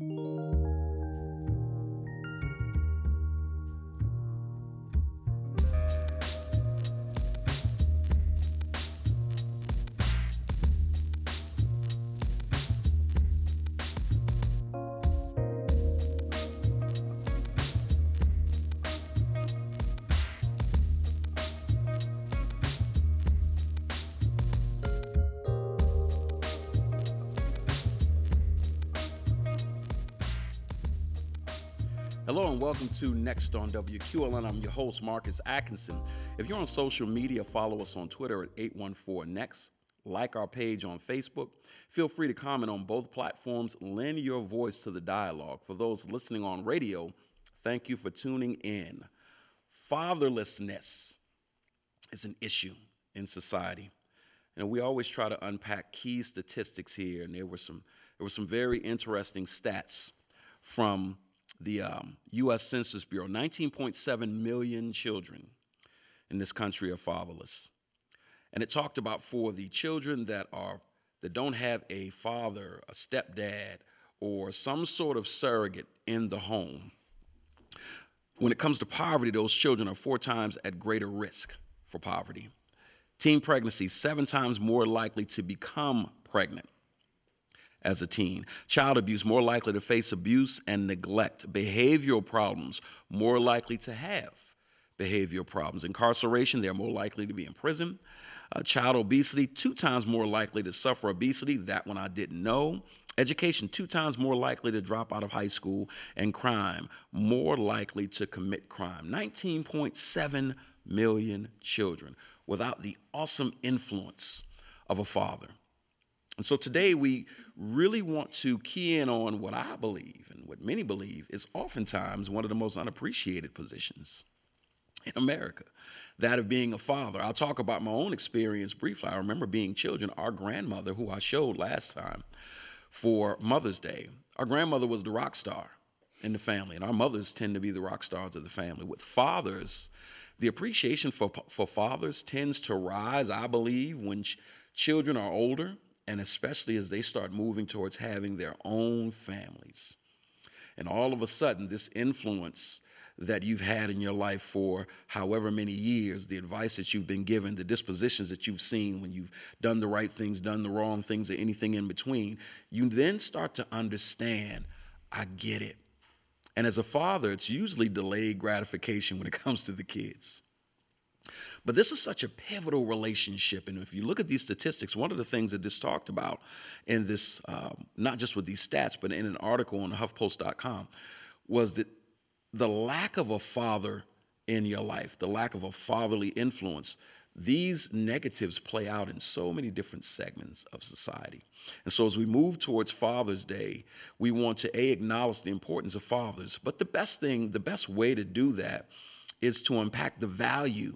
Música Hello and welcome to Next on WQLN. I'm your host, Marcus Atkinson. If you're on social media, follow us on Twitter at 814Next. Like our page on Facebook. Feel free to comment on both platforms. Lend your voice to the dialogue. For those listening on radio, thank you for tuning in. Fatherlessness is an issue in society. And we always try to unpack key statistics here, and there were some there were some very interesting stats from the um, U.S. Census Bureau 19.7 million children in this country are fatherless. And it talked about for the children that are that don't have a father, a stepdad, or some sort of surrogate in the home. When it comes to poverty, those children are four times at greater risk for poverty. Teen pregnancy, seven times more likely to become pregnant as a teen. Child abuse, more likely to face abuse and neglect. Behavioral problems, more likely to have behavioral problems. Incarceration, they're more likely to be in prison. Uh, child obesity, two times more likely to suffer obesity. That one I didn't know. Education, two times more likely to drop out of high school. And crime, more likely to commit crime. 19.7 million children without the awesome influence of a father. And so today we really want to key in on what I believe and what many believe is oftentimes one of the most unappreciated positions in America, that of being a father. I'll talk about my own experience briefly. I remember being children, our grandmother, who I showed last time for Mother's Day, our grandmother was the rock star in the family, and our mothers tend to be the rock stars of the family. With fathers, the appreciation for, for fathers tends to rise, I believe, when ch- children are older and especially as they start moving towards having their own families. And all of a sudden, this influence that you've had in your life for however many years, the advice that you've been given, the dispositions that you've seen when you've done the right things, done the wrong things, or anything in between, you then start to understand I get it. And as a father, it's usually delayed gratification when it comes to the kids. But this is such a pivotal relationship. And if you look at these statistics, one of the things that this talked about in this, um, not just with these stats, but in an article on HuffPost.com, was that the lack of a father in your life, the lack of a fatherly influence, these negatives play out in so many different segments of society. And so as we move towards Father's Day, we want to A, acknowledge the importance of fathers. But the best thing, the best way to do that is to unpack the value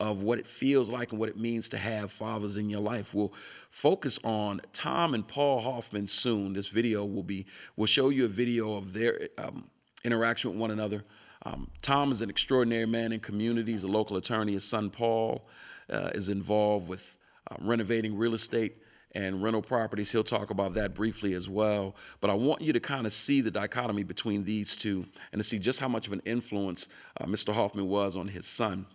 of what it feels like and what it means to have fathers in your life. We'll focus on Tom and Paul Hoffman soon. This video will be, we'll show you a video of their um, interaction with one another. Um, Tom is an extraordinary man in community. He's a local attorney. His son Paul uh, is involved with uh, renovating real estate and rental properties. He'll talk about that briefly as well. But I want you to kind of see the dichotomy between these two and to see just how much of an influence uh, Mr. Hoffman was on his son.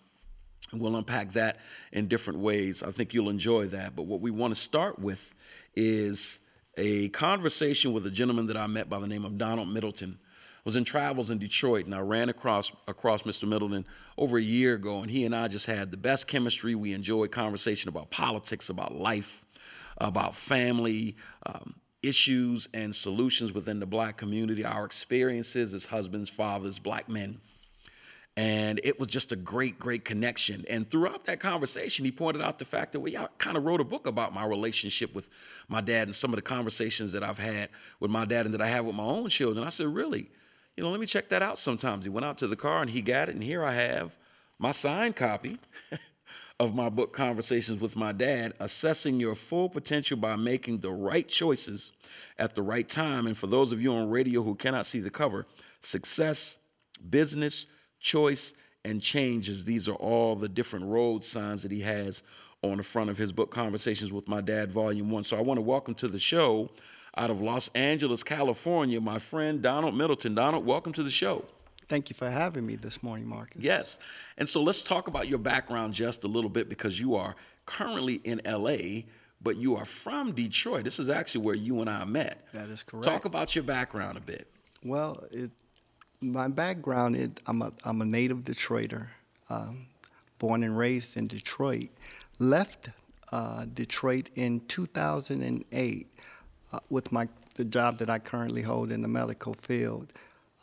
And we'll unpack that in different ways. I think you'll enjoy that. But what we want to start with is a conversation with a gentleman that I met by the name of Donald Middleton. I was in travels in Detroit and I ran across across Mr. Middleton over a year ago and he and I just had the best chemistry. We enjoyed conversation about politics, about life, about family, um, issues and solutions within the black community, our experiences as husbands, fathers, black men. And it was just a great, great connection. And throughout that conversation, he pointed out the fact that, well, yeah, I kind of wrote a book about my relationship with my dad and some of the conversations that I've had with my dad and that I have with my own children. I said, really? You know, let me check that out sometimes. He went out to the car and he got it. And here I have my signed copy of my book, Conversations with My Dad, assessing your full potential by making the right choices at the right time. And for those of you on radio who cannot see the cover, success, business, choice, and changes. These are all the different road signs that he has on the front of his book, Conversations with My Dad, Volume 1. So I want to welcome to the show out of Los Angeles, California, my friend Donald Middleton. Donald, welcome to the show. Thank you for having me this morning, Marcus. Yes. And so let's talk about your background just a little bit because you are currently in LA, but you are from Detroit. This is actually where you and I met. That is correct. Talk about your background a bit. Well, it, my background is I'm a, I'm a native Detroiter, um, born and raised in Detroit. Left uh, Detroit in 2008 uh, with my the job that I currently hold in the medical field.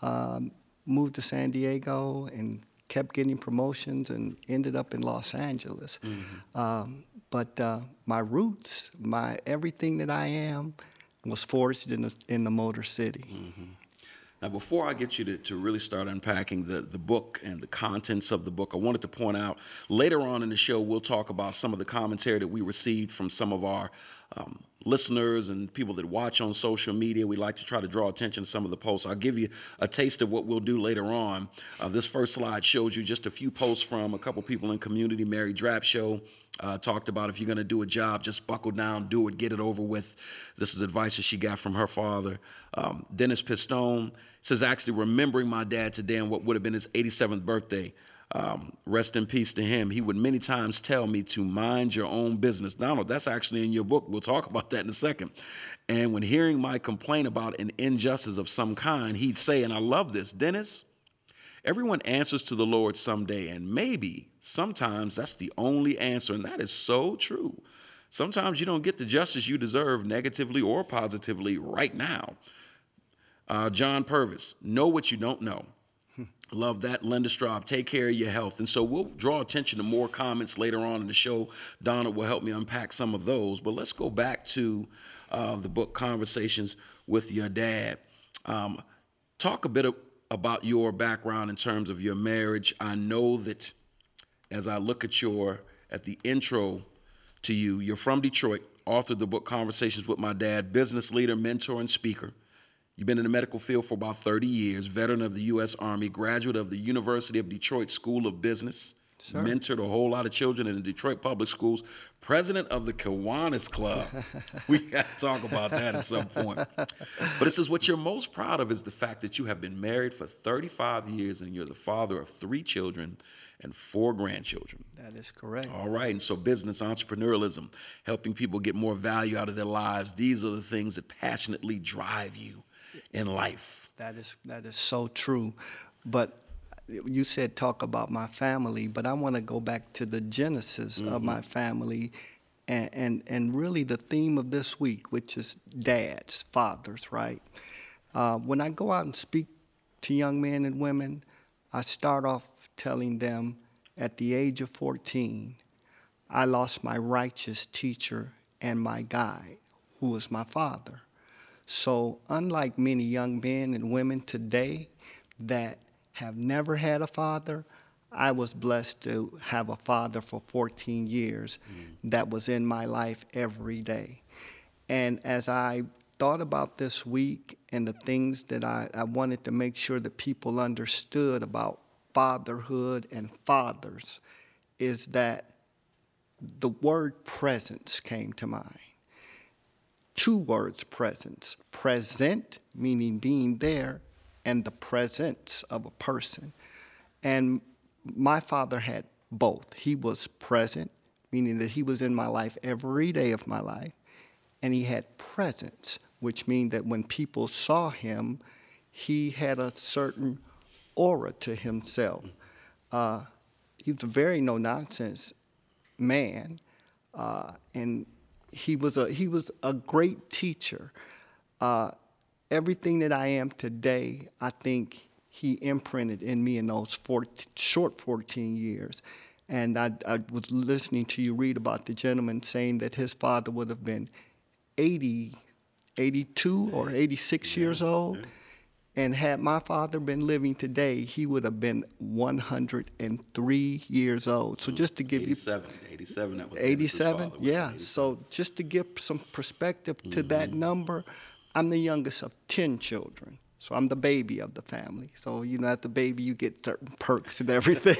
Um, moved to San Diego and kept getting promotions and ended up in Los Angeles. Mm-hmm. Um, but uh, my roots, my everything that I am, was forged in the, in the Motor City. Mm-hmm. Now, before I get you to, to really start unpacking the, the book and the contents of the book, I wanted to point out later on in the show, we'll talk about some of the commentary that we received from some of our um, listeners and people that watch on social media. We like to try to draw attention to some of the posts. I'll give you a taste of what we'll do later on. Uh, this first slide shows you just a few posts from a couple people in community. Mary Drapp Show uh, talked about if you're going to do a job, just buckle down, do it, get it over with. This is advice that she got from her father. Um, Dennis Pistone says, actually remembering my dad today on what would have been his 87th birthday. Um, rest in peace to him. He would many times tell me to mind your own business. Donald, that's actually in your book. We'll talk about that in a second. And when hearing my complaint about an injustice of some kind, he'd say, and I love this, Dennis, everyone answers to the Lord someday, and maybe sometimes that's the only answer. And that is so true. Sometimes you don't get the justice you deserve negatively or positively right now. Uh, John Purvis, know what you don't know. Love that, Linda Straub. Take care of your health. And so we'll draw attention to more comments later on in the show. Donna will help me unpack some of those. But let's go back to uh, the book Conversations with Your Dad. Um, talk a bit of, about your background in terms of your marriage. I know that as I look at your at the intro to you, you're from Detroit, authored the book Conversations with My Dad, business leader, mentor, and speaker. You've been in the medical field for about 30 years, veteran of the U.S. Army, graduate of the University of Detroit School of Business, sure. mentored a whole lot of children in the Detroit public schools, president of the Kiwanis Club. we got to talk about that at some point. But it says what you're most proud of is the fact that you have been married for 35 years and you're the father of three children and four grandchildren. That is correct. All right. And so, business, entrepreneurialism, helping people get more value out of their lives, these are the things that passionately drive you in life. That is that is so true. But you said talk about my family, but I want to go back to the genesis mm-hmm. of my family and, and, and really the theme of this week, which is dads, fathers, right? Uh, when I go out and speak to young men and women, I start off telling them at the age of 14, I lost my righteous teacher and my guide, who was my father. So, unlike many young men and women today that have never had a father, I was blessed to have a father for 14 years mm. that was in my life every day. And as I thought about this week and the things that I, I wanted to make sure that people understood about fatherhood and fathers, is that the word presence came to mind two words presence present, meaning being there, and the presence of a person. And my father had both. He was present, meaning that he was in my life every day of my life, and he had presence, which means that when people saw him, he had a certain aura to himself. Uh, he was a very no nonsense man, uh, and he was a he was a great teacher. Uh, everything that I am today, I think he imprinted in me in those 14, short 14 years. And I, I, was listening to you read about the gentleman saying that his father would have been 80, 82 or 86 yeah. years old. Yeah. And had my father been living today, he would have been 103 years old. So just to give 87, you 87, that was 87, yeah. 87. So just to give some perspective to mm-hmm. that number, I'm the youngest of 10 children. So I'm the baby of the family. So you know, as the baby, you get certain perks and everything.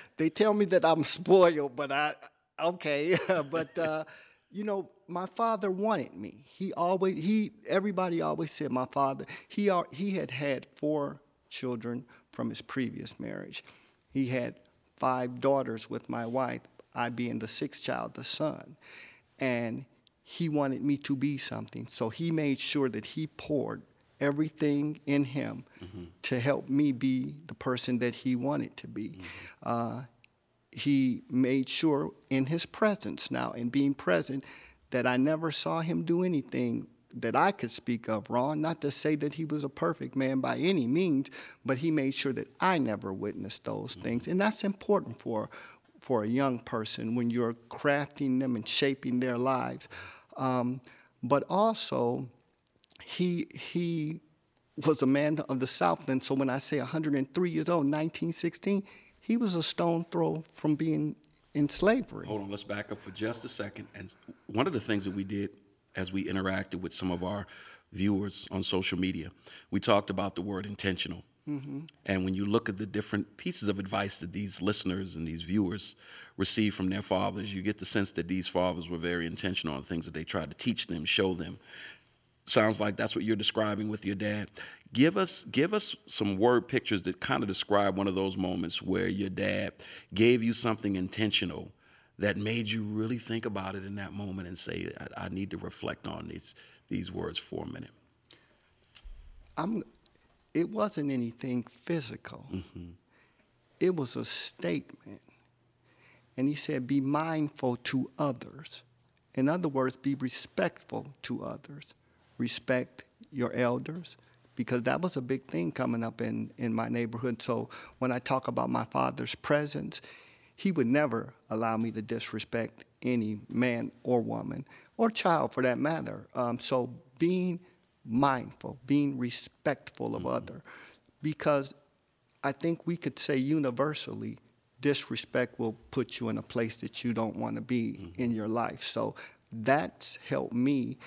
they tell me that I'm spoiled, but I okay. but uh, you know, my father wanted me. He always he everybody always said my father. He he had had four children from his previous marriage. He had five daughters with my wife, I being the sixth child, the son. And he wanted me to be something. So he made sure that he poured everything in him mm-hmm. to help me be the person that he wanted to be. Mm-hmm. Uh, he made sure in his presence now, in being present, that I never saw him do anything that I could speak of wrong. Not to say that he was a perfect man by any means, but he made sure that I never witnessed those mm-hmm. things. And that's important for, for a young person when you're crafting them and shaping their lives. Um, but also, he, he was a man of the Southland. So when I say 103 years old, 1916, he was a stone throw from being in slavery. Hold on, let's back up for just a second. And one of the things that we did as we interacted with some of our viewers on social media, we talked about the word intentional. Mm-hmm. And when you look at the different pieces of advice that these listeners and these viewers receive from their fathers, you get the sense that these fathers were very intentional on things that they tried to teach them, show them. Sounds like that's what you're describing with your dad. Give us give us some word pictures that kind of describe one of those moments where your dad gave you something intentional that made you really think about it in that moment and say, I, I need to reflect on these these words for a minute. I'm it wasn't anything physical. Mm-hmm. It was a statement. And he said, Be mindful to others. In other words, be respectful to others. Respect your elders, because that was a big thing coming up in, in my neighborhood. So when I talk about my father's presence, he would never allow me to disrespect any man or woman, or child for that matter. Um, so being mindful, being respectful of mm-hmm. other, because I think we could say universally, disrespect will put you in a place that you don't want to be mm-hmm. in your life. So that's helped me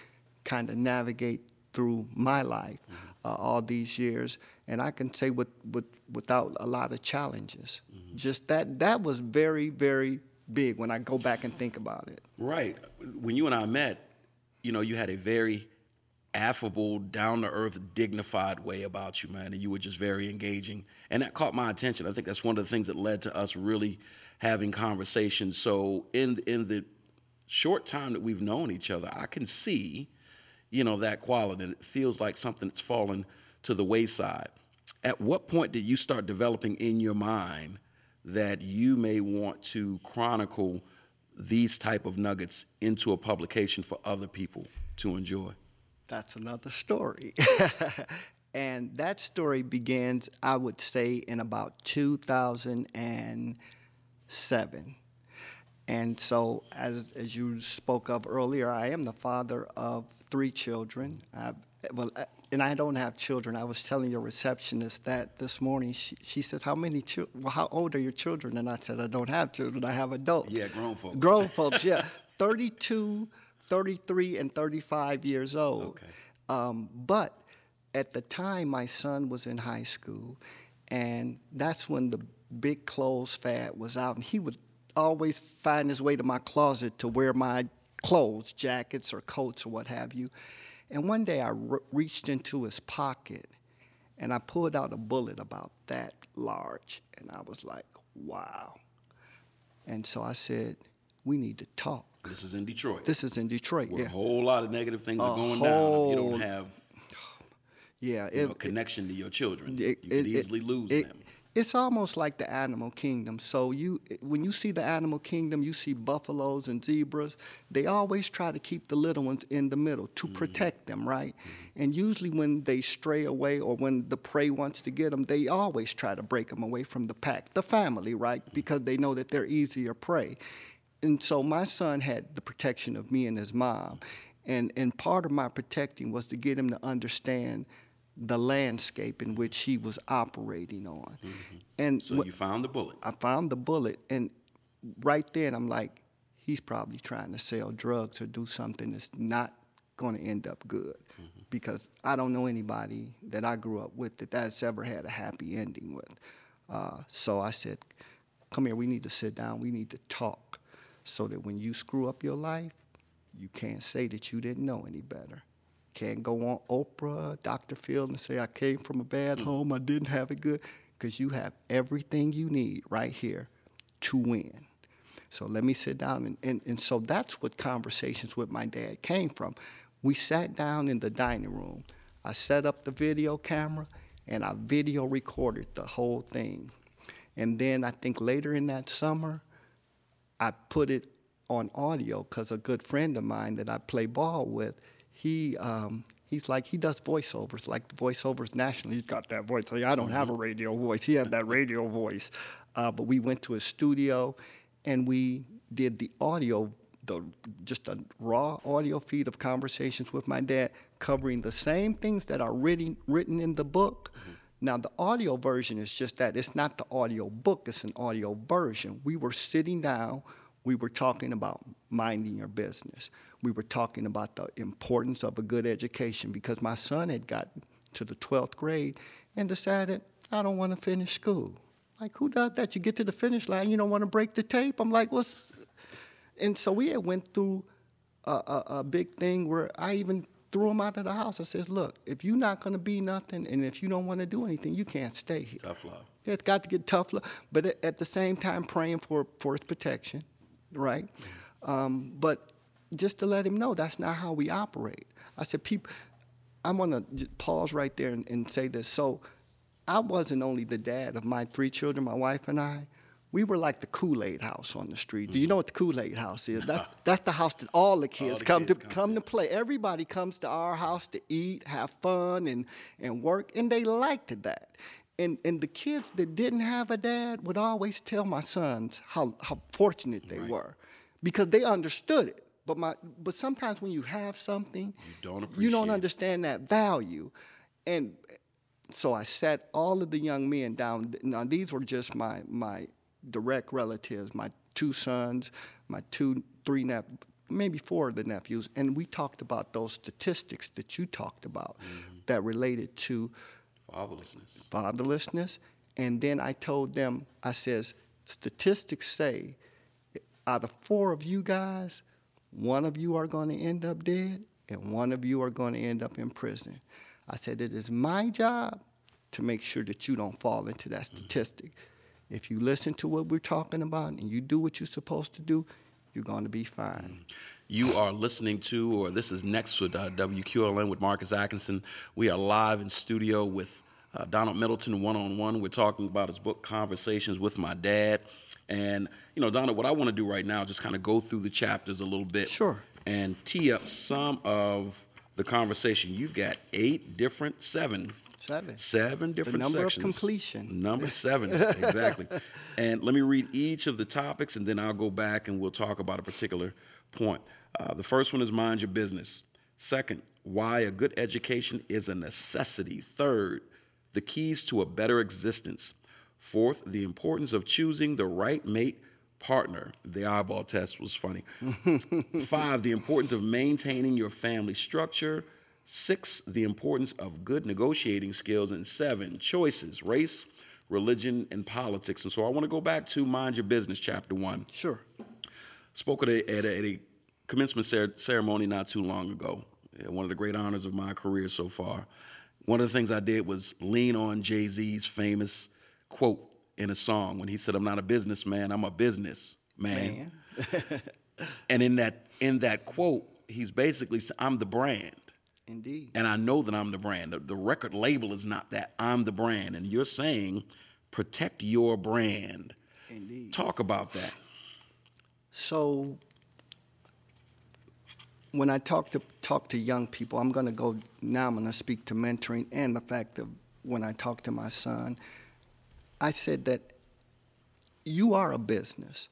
kind of navigate through my life mm-hmm. uh, all these years, and I can say with, with without a lot of challenges. Mm-hmm. Just that that was very very big when I go back and think about it. Right. When you and I met, you know, you had a very affable, down to earth, dignified way about you, man. And you were just very engaging. And that caught my attention. I think that's one of the things that led to us really having conversations. So in in the short time that we've known each other, I can see, you know, that quality. And it feels like something that's fallen to the wayside. At what point did you start developing in your mind that you may want to chronicle these type of nuggets into a publication for other people to enjoy? That's another story. and that story begins, I would say, in about 2007. And so, as, as you spoke of earlier, I am the father of three children. I've, well, and I don't have children. I was telling your receptionist that this morning. She, she says, "How many children? Well, how old are your children?" And I said, "I don't have children. I have adults." Yeah, grown folks. Grown folks. Yeah, thirty-two. 33 and 35 years old. Okay. Um, but at the time, my son was in high school, and that's when the big clothes fad was out, and he would always find his way to my closet to wear my clothes, jackets or coats or what have you. And one day I re- reached into his pocket and I pulled out a bullet about that large, and I was like, wow. And so I said, we need to talk. This is in Detroit. This is in Detroit. Where yeah. a whole lot of negative things a are going whole, down. If you don't have yeah, it, know, connection to your children, it, you could it, easily lose them. It's almost like the animal kingdom. So you, when you see the animal kingdom, you see buffaloes and zebras. They always try to keep the little ones in the middle to mm-hmm. protect them, right? Mm-hmm. And usually, when they stray away or when the prey wants to get them, they always try to break them away from the pack, the family, right? Mm-hmm. Because they know that they're easier prey and so my son had the protection of me and his mom. And, and part of my protecting was to get him to understand the landscape in which he was operating on. Mm-hmm. And so you found the bullet. I found the bullet, and right then I'm like, he's probably trying to sell drugs or do something that's not going to end up good, mm-hmm. because I don't know anybody that I grew up with that that's ever had a happy ending with. Uh, so I said, "Come here, we need to sit down. We need to talk." So that when you screw up your life, you can't say that you didn't know any better. Can't go on Oprah, Dr. Phil, and say, I came from a bad mm. home, I didn't have it good, because you have everything you need right here to win. So let me sit down. And, and, and so that's what conversations with my dad came from. We sat down in the dining room. I set up the video camera and I video recorded the whole thing. And then I think later in that summer, I put it on audio because a good friend of mine that I play ball with, he um, he's like he does voiceovers, like the voiceovers nationally. He's got that voice. Like, I don't have a radio voice. He has that radio voice. Uh, but we went to his studio, and we did the audio, the just a raw audio feed of conversations with my dad, covering the same things that are written written in the book. Mm-hmm. Now the audio version is just that. It's not the audio book. It's an audio version. We were sitting down we were talking about minding your business. We were talking about the importance of a good education because my son had got to the 12th grade and decided, I don't want to finish school. Like, who does that? You get to the finish line, you don't want to break the tape. I'm like, what's. And so we had went through a, a, a big thing where I even threw him out of the house. I says, look, if you're not going to be nothing and if you don't want to do anything, you can't stay here. Tough love. Yeah, it's got to get tough love. But at the same time, praying for, for his protection right? Um, but just to let him know that's not how we operate. I said, people, I'm gonna pause right there and, and say this. So, I wasn't only the dad of my three children, my wife and I. We were like the Kool Aid house on the street. Do you mm-hmm. know what the Kool Aid house is? That's, that's the house that all the kids all the come kids to come, come to. to play. Everybody comes to our house to eat, have fun, and and work, and they liked that and and the kids that didn't have a dad would always tell my sons how how fortunate they right. were because they understood it but my but sometimes when you have something you don't you don't understand that value and so I sat all of the young men down now these were just my my direct relatives my two sons my two three nep maybe four of the nephews and we talked about those statistics that you talked about mm-hmm. that related to Fatherlessness. Fatherlessness. And then I told them, I says, statistics say out of four of you guys, one of you are going to end up dead and one of you are going to end up in prison. I said, it is my job to make sure that you don't fall into that statistic. Mm-hmm. If you listen to what we're talking about and you do what you're supposed to do, you're going to be fine. You are listening to, or this is Next with uh, WQLN with Marcus Atkinson. We are live in studio with uh, Donald Middleton one on one. We're talking about his book, Conversations with My Dad. And, you know, Donald, what I want to do right now is just kind of go through the chapters a little bit. Sure. And tee up some of the conversation. You've got eight different, seven Seven. Seven different the number sections. of completion. Number seven, exactly. and let me read each of the topics, and then I'll go back and we'll talk about a particular point. Uh, the first one is mind your business. Second, why a good education is a necessity. Third, the keys to a better existence. Fourth, the importance of choosing the right mate partner. The eyeball test was funny. Five, the importance of maintaining your family structure. Six, the importance of good negotiating skills. And seven, choices, race, religion, and politics. And so I want to go back to Mind Your Business, chapter one. Sure. Spoke at a, at a, at a commencement ceremony not too long ago. One of the great honors of my career so far. One of the things I did was lean on Jay Z's famous quote in a song when he said, "I'm not a businessman, I'm a business man." and in that in that quote, he's basically saying, "I'm the brand." Indeed. And I know that I'm the brand. The, the record label is not that. I'm the brand. And you're saying protect your brand. Indeed. Talk about that. So when I talk to talk to young people, I'm going to go now. I'm going to speak to mentoring and the fact of when I talk to my son, I said that you are a business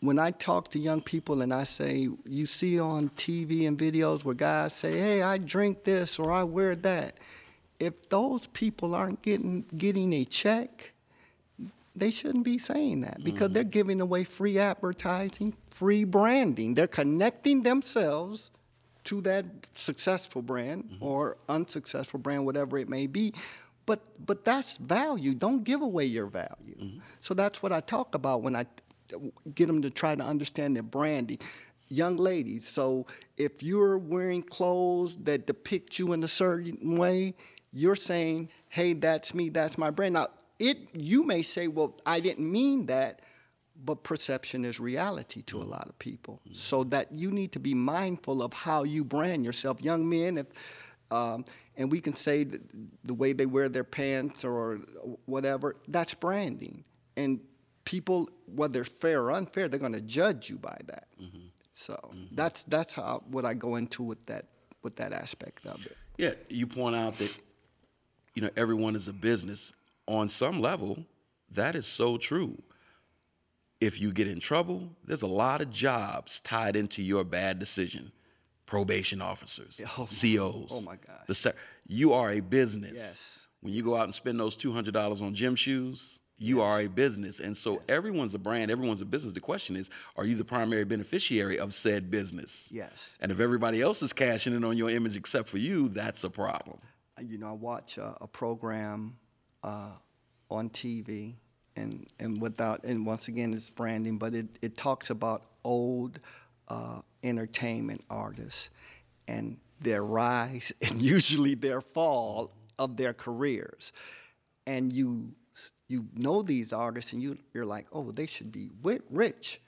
when I talk to young people and I say, you see on TV and videos where guys say, hey, I drink this or I wear that, if those people aren't getting getting a check, they shouldn't be saying that because mm-hmm. they're giving away free advertising, free branding. They're connecting themselves to that successful brand mm-hmm. or unsuccessful brand, whatever it may be. But but that's value. Don't give away your value. Mm-hmm. So that's what I talk about when I get them to try to understand their branding. young ladies. So if you're wearing clothes that depict you in a certain way, you're saying, "Hey, that's me. That's my brand." Now, it you may say, "Well, I didn't mean that." But perception is reality to a lot of people. So that you need to be mindful of how you brand yourself. Young men, if um, and we can say the way they wear their pants or whatever, that's branding. And people, whether fair or unfair, they're going to judge you by that. Mm-hmm. So mm-hmm. that's that's how what I go into with that with that aspect of it. Yeah, you point out that you know everyone is a business. On some level, that is so true. If you get in trouble, there's a lot of jobs tied into your bad decision probation officers, oh, COs. Oh my God. The you are a business. Yes. When you go out and spend those two hundred dollars on gym shoes, you are a business, and so yes. everyone's a brand, everyone's a business. The question is, are you the primary beneficiary of said business? Yes. And if everybody else is cashing in on your image except for you, that's a problem. Uh, you know, I watch a, a program uh, on TV, and and without and once again, it's branding, but it it talks about old uh, entertainment artists and their rise and usually their fall of their careers. And you you know these artists and you, you're like, oh, they should be rich,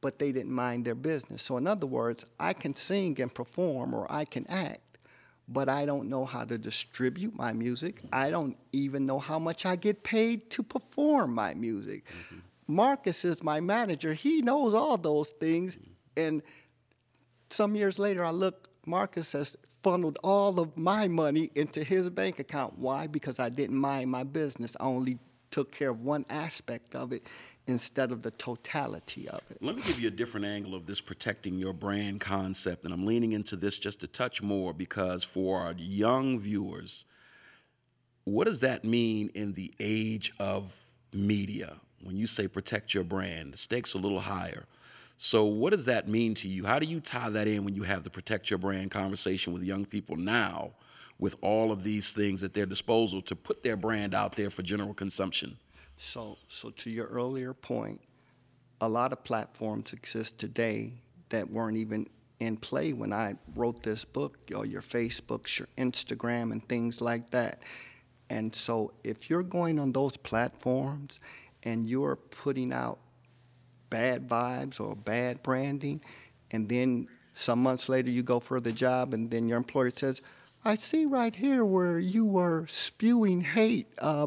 but they didn't mind their business. So in other words, I can sing and perform or I can act, but I don't know how to distribute my music. I don't even know how much I get paid to perform my music. Mm-hmm. Marcus is my manager. He knows all those things. And some years later, I look, Marcus has funneled all of my money into his bank account. Why? Because I didn't mind my business. I only took care of one aspect of it instead of the totality of it. Let me give you a different angle of this protecting your brand concept. And I'm leaning into this just a touch more because for our young viewers, what does that mean in the age of media? When you say protect your brand, the stakes are a little higher. So, what does that mean to you? How do you tie that in when you have the protect your brand conversation with young people now with all of these things at their disposal to put their brand out there for general consumption? So, so to your earlier point, a lot of platforms exist today that weren't even in play when I wrote this book, your Facebook, your Instagram, and things like that. And so, if you're going on those platforms and you're putting out bad vibes or bad branding, and then some months later you go for the job, and then your employer says, I see right here where you were spewing hate uh,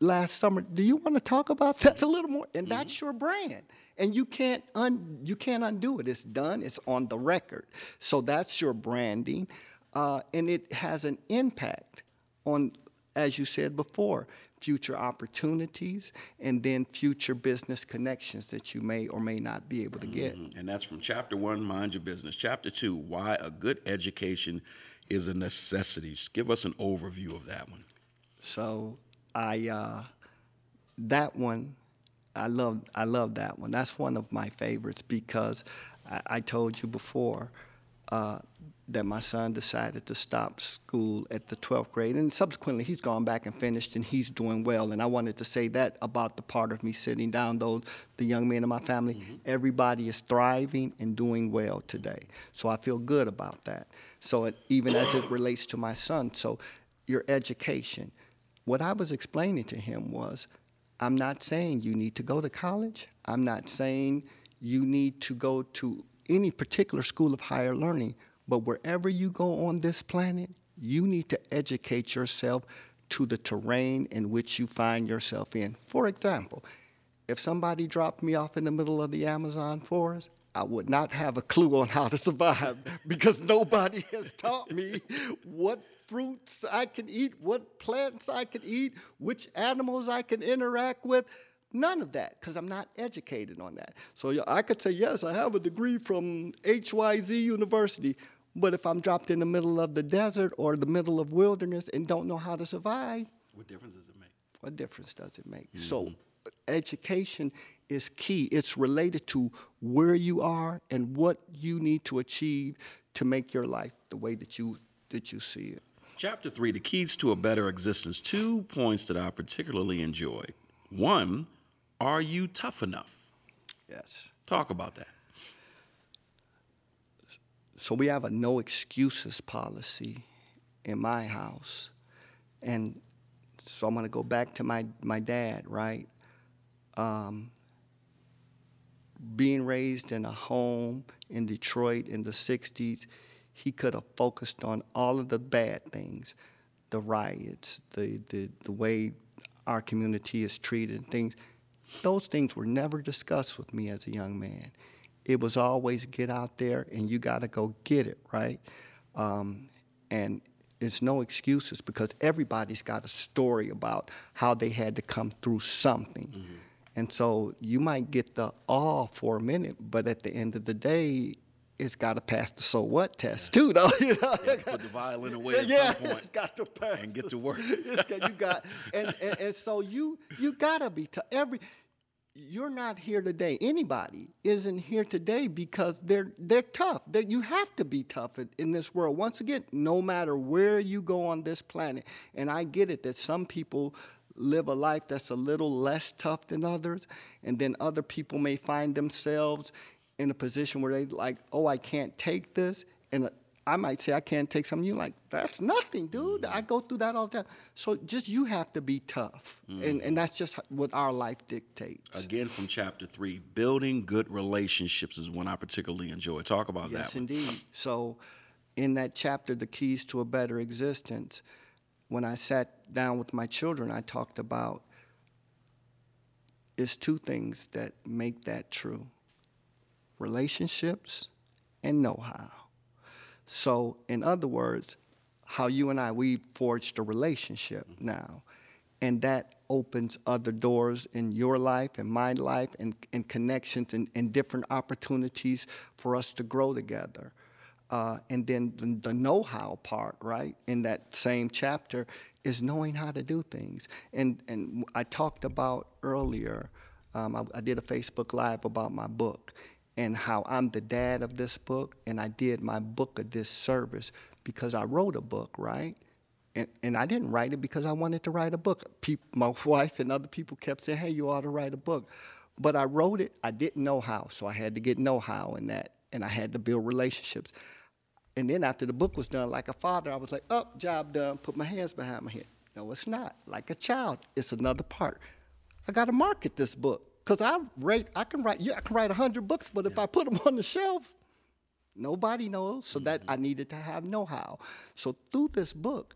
last summer. Do you want to talk about that a little more? And mm-hmm. that's your brand, and you can't un- you can't undo it. It's done. It's on the record. So that's your branding, uh, and it has an impact on, as you said before, future opportunities, and then future business connections that you may or may not be able to get. Mm-hmm. And that's from chapter one, Mind Your Business. Chapter two, Why a Good Education is a Necessity. Just give us an overview of that one. So, I, uh, that one, I love, I love that one. That's one of my favorites because I, I told you before, uh, that my son decided to stop school at the 12th grade. And subsequently, he's gone back and finished, and he's doing well. And I wanted to say that about the part of me sitting down, though the young men in my family. Mm-hmm. Everybody is thriving and doing well today. So I feel good about that. So it, even as it relates to my son, so your education. What I was explaining to him was I'm not saying you need to go to college, I'm not saying you need to go to any particular school of higher learning but wherever you go on this planet, you need to educate yourself to the terrain in which you find yourself in. For example, if somebody dropped me off in the middle of the Amazon forest, I would not have a clue on how to survive because nobody has taught me what fruits I can eat, what plants I can eat, which animals I can interact with. None of that, because I'm not educated on that. So I could say, yes, I have a degree from HYZ University, but if I'm dropped in the middle of the desert or the middle of wilderness and don't know how to survive, what difference does it make? What difference does it make? Mm-hmm. So, education is key. It's related to where you are and what you need to achieve to make your life the way that you that you see it. Chapter three: The keys to a better existence. Two points that I particularly enjoyed. One, are you tough enough? Yes. Talk about that so we have a no excuses policy in my house. And so I'm going to go back to my, my dad, right? Um, being raised in a home in Detroit in the 60s, he could have focused on all of the bad things the riots, the, the, the way our community is treated, and things. Those things were never discussed with me as a young man. It was always get out there and you got to go get it, right? Um, and it's no excuses because everybody's got a story about how they had to come through something. Mm-hmm. And so you might get the awe for a minute, but at the end of the day, it's got to pass the so what test yeah. too, though. You know, put the violin away at yeah, some point. it's got to pass and get to work. you got, and, and, and so you you gotta be to every. You're not here today. Anybody isn't here today because they're they're tough. That you have to be tough in, in this world. Once again, no matter where you go on this planet, and I get it that some people live a life that's a little less tough than others, and then other people may find themselves in a position where they like, oh, I can't take this, and I might say I can't take something. You like that's nothing, dude. Mm. I go through that all the time. So just you have to be tough, mm. and and that's just what our life dictates. Again, from chapter three, building good relationships is one I particularly enjoy. Talk about yes, that. Yes, indeed. So, in that chapter, the keys to a better existence when I sat down with my children, I talked about is two things that make that true relationships and know how. So, in other words, how you and I, we forged a relationship mm-hmm. now. And that opens other doors in your life and my life and, and connections and, and different opportunities for us to grow together. Uh, and then the, the know how part, right, in that same chapter is knowing how to do things. And, and I talked about earlier, um, I, I did a Facebook Live about my book and how I'm the dad of this book, and I did my book a disservice because I wrote a book, right? And, and I didn't write it because I wanted to write a book. People, my wife and other people kept saying, hey, you ought to write a book. But I wrote it, I didn't know how, so I had to get know how in that, and I had to build relationships. And then after the book was done, like a father, I was like, up, oh, job done, put my hands behind my head. No, it's not. Like a child, it's another part. I got to market this book because I rate, I can write, yeah, I can write 100 books, but if I put them on the shelf, nobody knows. So that mm-hmm. I needed to have know how. So through this book,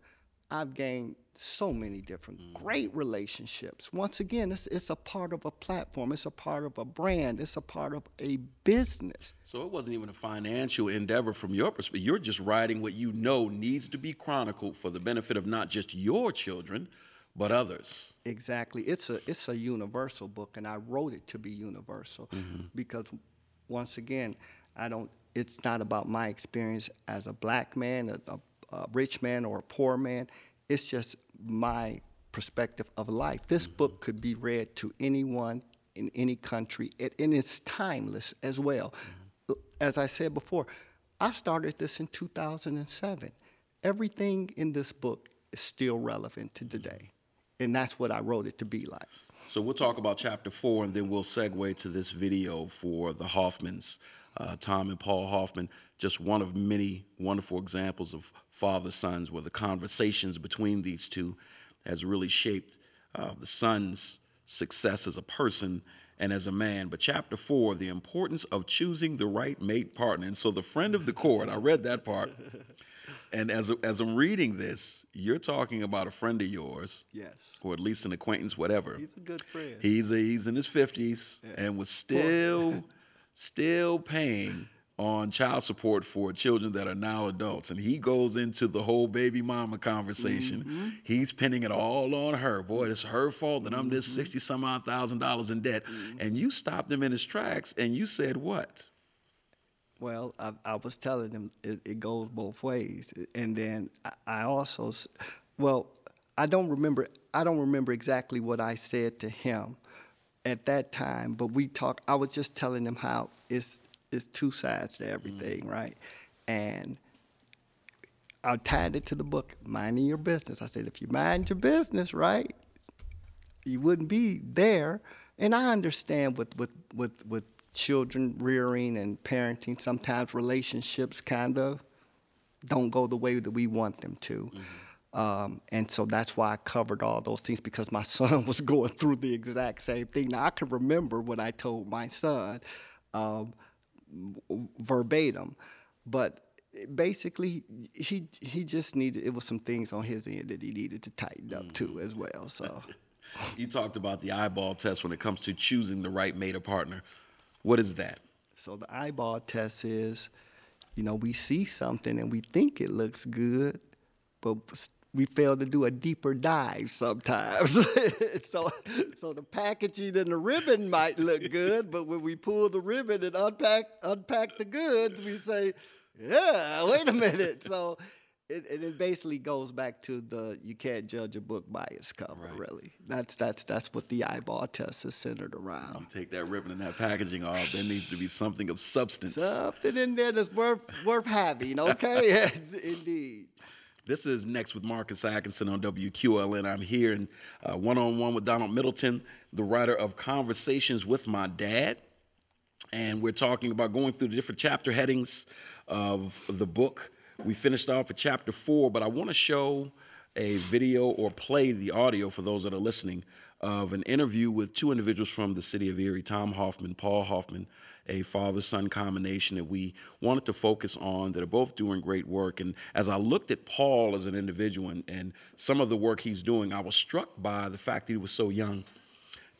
I've gained so many different mm. great relationships. Once again, it's, it's a part of a platform, it's a part of a brand, it's a part of a business. So it wasn't even a financial endeavor from your perspective. You're just writing what you know needs to be chronicled for the benefit of not just your children, but others. Exactly. It's a it's a universal book and I wrote it to be universal mm-hmm. because once again, I don't it's not about my experience as a black man, a, a a rich man or a poor man. It's just my perspective of life. This mm-hmm. book could be read to anyone in any country, and it's timeless as well. Mm-hmm. As I said before, I started this in 2007. Everything in this book is still relevant to today, and that's what I wrote it to be like. So we'll talk about chapter four, and then we'll segue to this video for the Hoffmans uh, Tom and Paul Hoffman, just one of many wonderful examples of father sons, where the conversations between these two has really shaped uh, the son's success as a person and as a man. But chapter four, the importance of choosing the right mate partner. And so the friend of the court, I read that part. And as, as I'm reading this, you're talking about a friend of yours. Yes. Or at least an acquaintance, whatever. He's a good friend. He's, a, he's in his 50s yeah. and was still still paying on child support for children that are now adults. And he goes into the whole baby mama conversation. Mm-hmm. He's pinning it all on her. Boy, it's her fault that I'm this mm-hmm. 60 some odd thousand dollars in debt. Mm-hmm. And you stopped him in his tracks and you said what? Well, I, I was telling him it, it, goes both ways. And then I, I also, well, I don't remember. I don't remember exactly what I said to him, at that time, but we talked. I was just telling them how it's it's two sides to everything, mm-hmm. right? And I tied it to the book, minding your business. I said, if you mind your business, right, you wouldn't be there. And I understand with with with with children rearing and parenting, sometimes relationships kind of don't go the way that we want them to. Mm-hmm. Um, and so that's why I covered all those things because my son was going through the exact same thing. Now I can remember what I told my son um, verbatim, but basically he he just needed it was some things on his end that he needed to tighten up too as well. So you talked about the eyeball test when it comes to choosing the right mate or partner. What is that? So the eyeball test is, you know, we see something and we think it looks good, but we fail to do a deeper dive sometimes. so, so the packaging and the ribbon might look good, but when we pull the ribbon and unpack unpack the goods, we say, "Yeah, wait a minute." So it, it basically goes back to the you can't judge a book by its cover. Right. Really, that's that's that's what the eyeball test is centered around. You take that ribbon and that packaging off. There needs to be something of substance. Something in there that's worth worth having. Okay, yes, indeed. This is Next with Marcus Atkinson on WQLN. I'm here in one on one with Donald Middleton, the writer of Conversations with My Dad. And we're talking about going through the different chapter headings of the book. We finished off at chapter four, but I want to show a video or play the audio for those that are listening of an interview with two individuals from the city of Erie, Tom Hoffman, Paul Hoffman, a father son combination that we wanted to focus on that are both doing great work. And as I looked at Paul as an individual and, and some of the work he's doing, I was struck by the fact that he was so young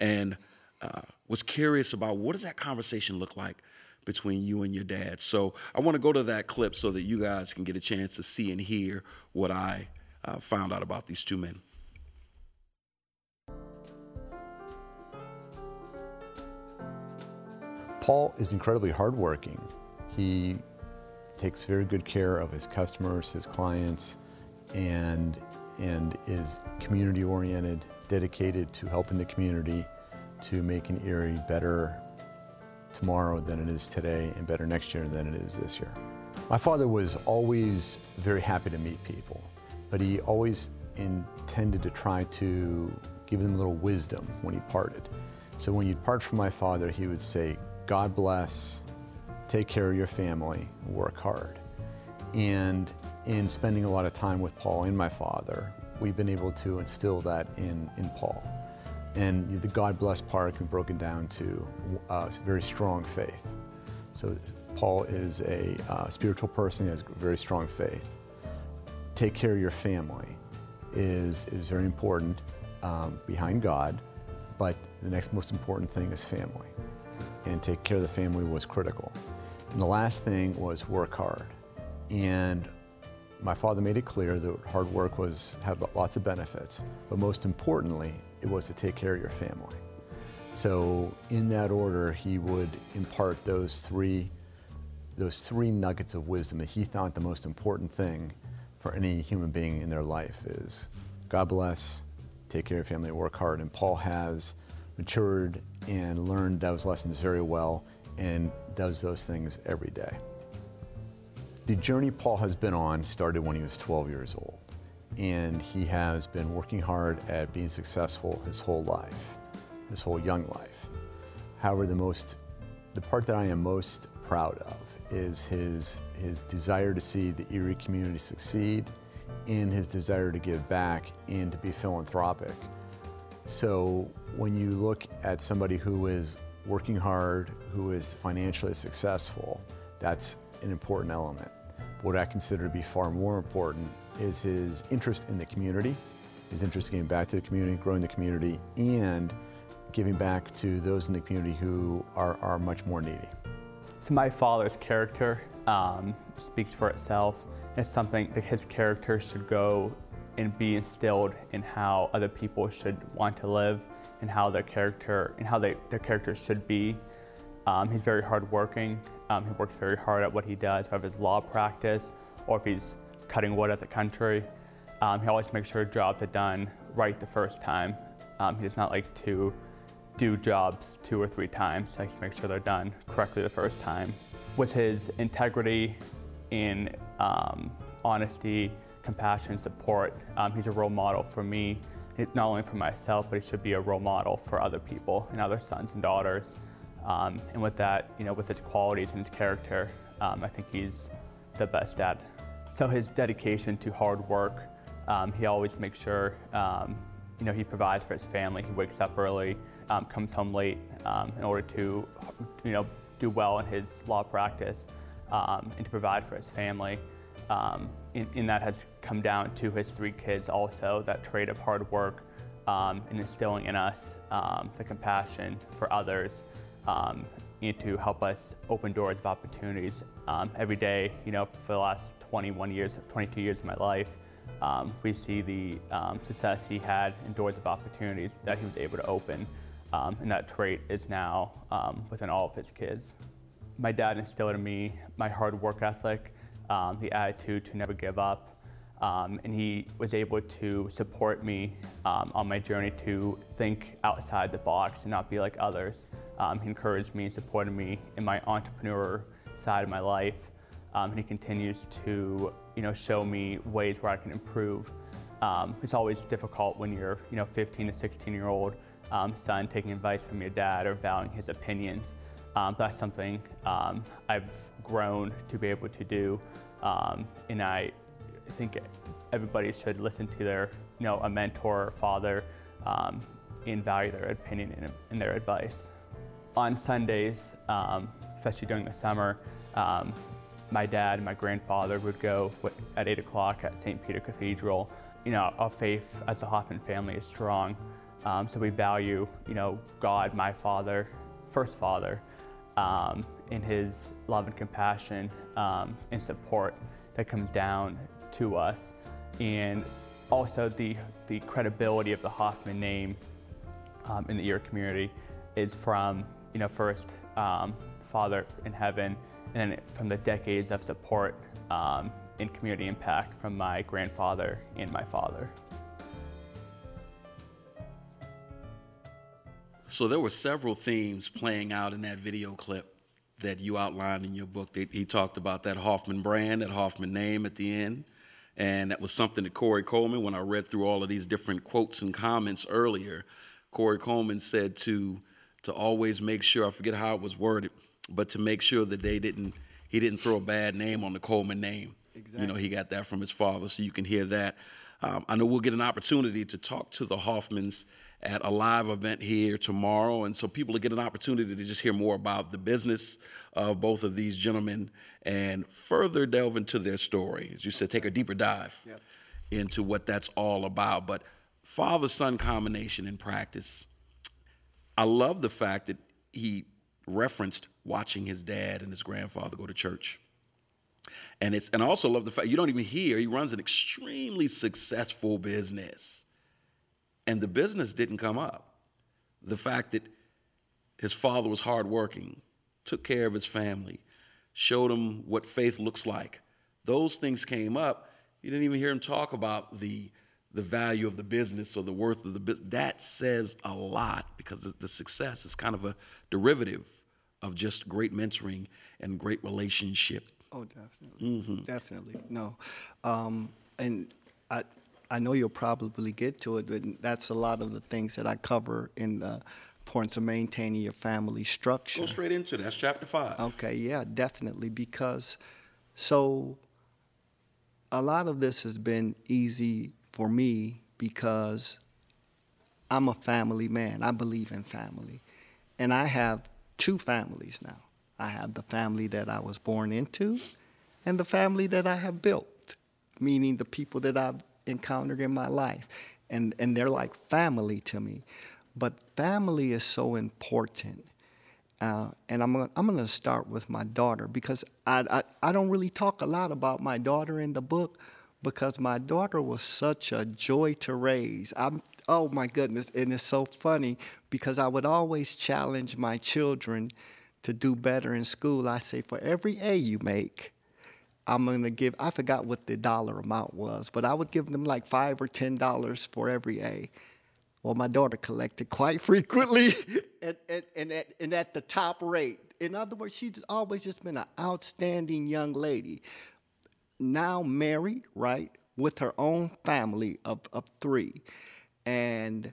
and uh, was curious about what does that conversation look like between you and your dad. So I want to go to that clip so that you guys can get a chance to see and hear what I uh, found out about these two men. Paul is incredibly hardworking. He takes very good care of his customers, his clients, and, and is community oriented, dedicated to helping the community, to making Erie better tomorrow than it is today, and better next year than it is this year. My father was always very happy to meet people, but he always intended to try to give them a little wisdom when he parted. So when you'd part from my father, he would say, God bless, take care of your family, work hard. And in spending a lot of time with Paul and my father, we've been able to instill that in, in Paul. And the God bless part can be broken down to uh, very strong faith. So Paul is a uh, spiritual person, he has very strong faith. Take care of your family is, is very important um, behind God, but the next most important thing is family and take care of the family was critical. And the last thing was work hard. And my father made it clear that hard work was had lots of benefits, but most importantly, it was to take care of your family. So in that order, he would impart those three those three nuggets of wisdom that he thought the most important thing for any human being in their life is God bless, take care of your family, work hard. And Paul has matured and learned those lessons very well and does those things every day. The journey Paul has been on started when he was 12 years old, and he has been working hard at being successful his whole life, his whole young life. However, the most, the part that I am most proud of is his, his desire to see the Erie community succeed and his desire to give back and to be philanthropic. So when you look at somebody who is working hard, who is financially successful, that's an important element. What I consider to be far more important is his interest in the community, his interest in giving back to the community, growing the community, and giving back to those in the community who are, are much more needy. So my father's character um, speaks for itself. It's something that his character should go and be instilled in how other people should want to live and how their character and how they, their characters should be. Um, he's very hardworking. Um, he works very hard at what he does, whether it's law practice or if he's cutting wood at the country. Um, he always makes sure jobs are done right the first time. Um, he does not like to do jobs two or three times. He likes to make sure they're done correctly the first time. With his integrity and um, honesty, compassion, support. Um, he's a role model for me, not only for myself, but he should be a role model for other people and other sons and daughters. Um, and with that, you know, with his qualities and his character, um, I think he's the best dad. So his dedication to hard work, um, he always makes sure, um, you know, he provides for his family. He wakes up early, um, comes home late um, in order to, you know, do well in his law practice and to provide for his family. And, and that has come down to his three kids also, that trait of hard work um, and instilling in us um, the compassion for others um, and to help us open doors of opportunities um, every day. You know, for the last 21 years, 22 years of my life, um, we see the um, success he had in doors of opportunities that he was able to open, and that trait is now within all of his kids. My dad instilled in me my hard work ethic, um, the attitude to never give up, um, and he was able to support me um, on my journey to think outside the box and not be like others. Um, he encouraged me and supported me in my entrepreneur side of my life. Um, and he continues to, you know, show me ways where I can improve. Um, it's always difficult when you're, you know, 15 to 16 year old son taking advice from your dad or valuing his opinions. But that's something I've grown to be able to do. and I think everybody should listen to their, you know, a mentor or father um, and value their opinion and, and, their advice. On Sundays, um, especially during the summer, um, my dad and my grandfather would go at 8 o'clock at St. Peter Cathedral. You know, our faith as the Hoffman family is strong, um, so we value, you know, God, my father, first father, um, in his love and compassion um, and support that comes down to us, and also the, the credibility of the Hoffman name um, in the Erie community is from, you know, first um, Father in heaven, and then from the decades of support um, in community impact from my grandfather and my father. So there were several themes playing out in that video clip that you outlined in your book. He talked about that Hoffman brand, that Hoffman name at the end. And that was something that Corey Coleman, when I read through all of these different quotes and comments earlier, Corey Coleman said to to always make sure, I forget how it was worded, but to make sure that they didn't he didn't throw a bad name on the Coleman name. Exactly. You know, he got that from his father, so you can hear that. Um, I know we'll get an opportunity to talk to the Hoffmans at a live event here tomorrow. And so people will get an opportunity to just hear more about the business of both of these gentlemen and further delve into their story. As you said, take a deeper dive yep. into what that's all about. But father son combination in practice, I love the fact that he referenced watching his dad and his grandfather go to church. And it's and I also love the fact you don't even hear he runs an extremely successful business and the business didn't come up. The fact that his father was hardworking, took care of his family, showed him what faith looks like. Those things came up. You didn't even hear him talk about the the value of the business or the worth of the business. That says a lot because the success is kind of a derivative of just great mentoring and great relationship. Oh, definitely, mm-hmm. definitely. No, um, and I I know you'll probably get to it, but that's a lot of the things that I cover in the importance of maintaining your family structure. Go straight into it. That's chapter five. Okay, yeah, definitely. Because so a lot of this has been easy for me because I'm a family man. I believe in family. And I have two families now. I have the family that I was born into and the family that I have built, meaning the people that I've encountered in my life. And, and they're like family to me. But family is so important. Uh, and I'm, gonna, I'm going to start with my daughter because I, I, I don't really talk a lot about my daughter in the book because my daughter was such a joy to raise. I'm, oh my goodness, and it's so funny because I would always challenge my children to do better in school. I say, for every A you make, I'm gonna give. I forgot what the dollar amount was, but I would give them like five or ten dollars for every A. Well, my daughter collected quite frequently, and, and, and, at, and at the top rate. In other words, she's always just been an outstanding young lady. Now married, right, with her own family of, of three. And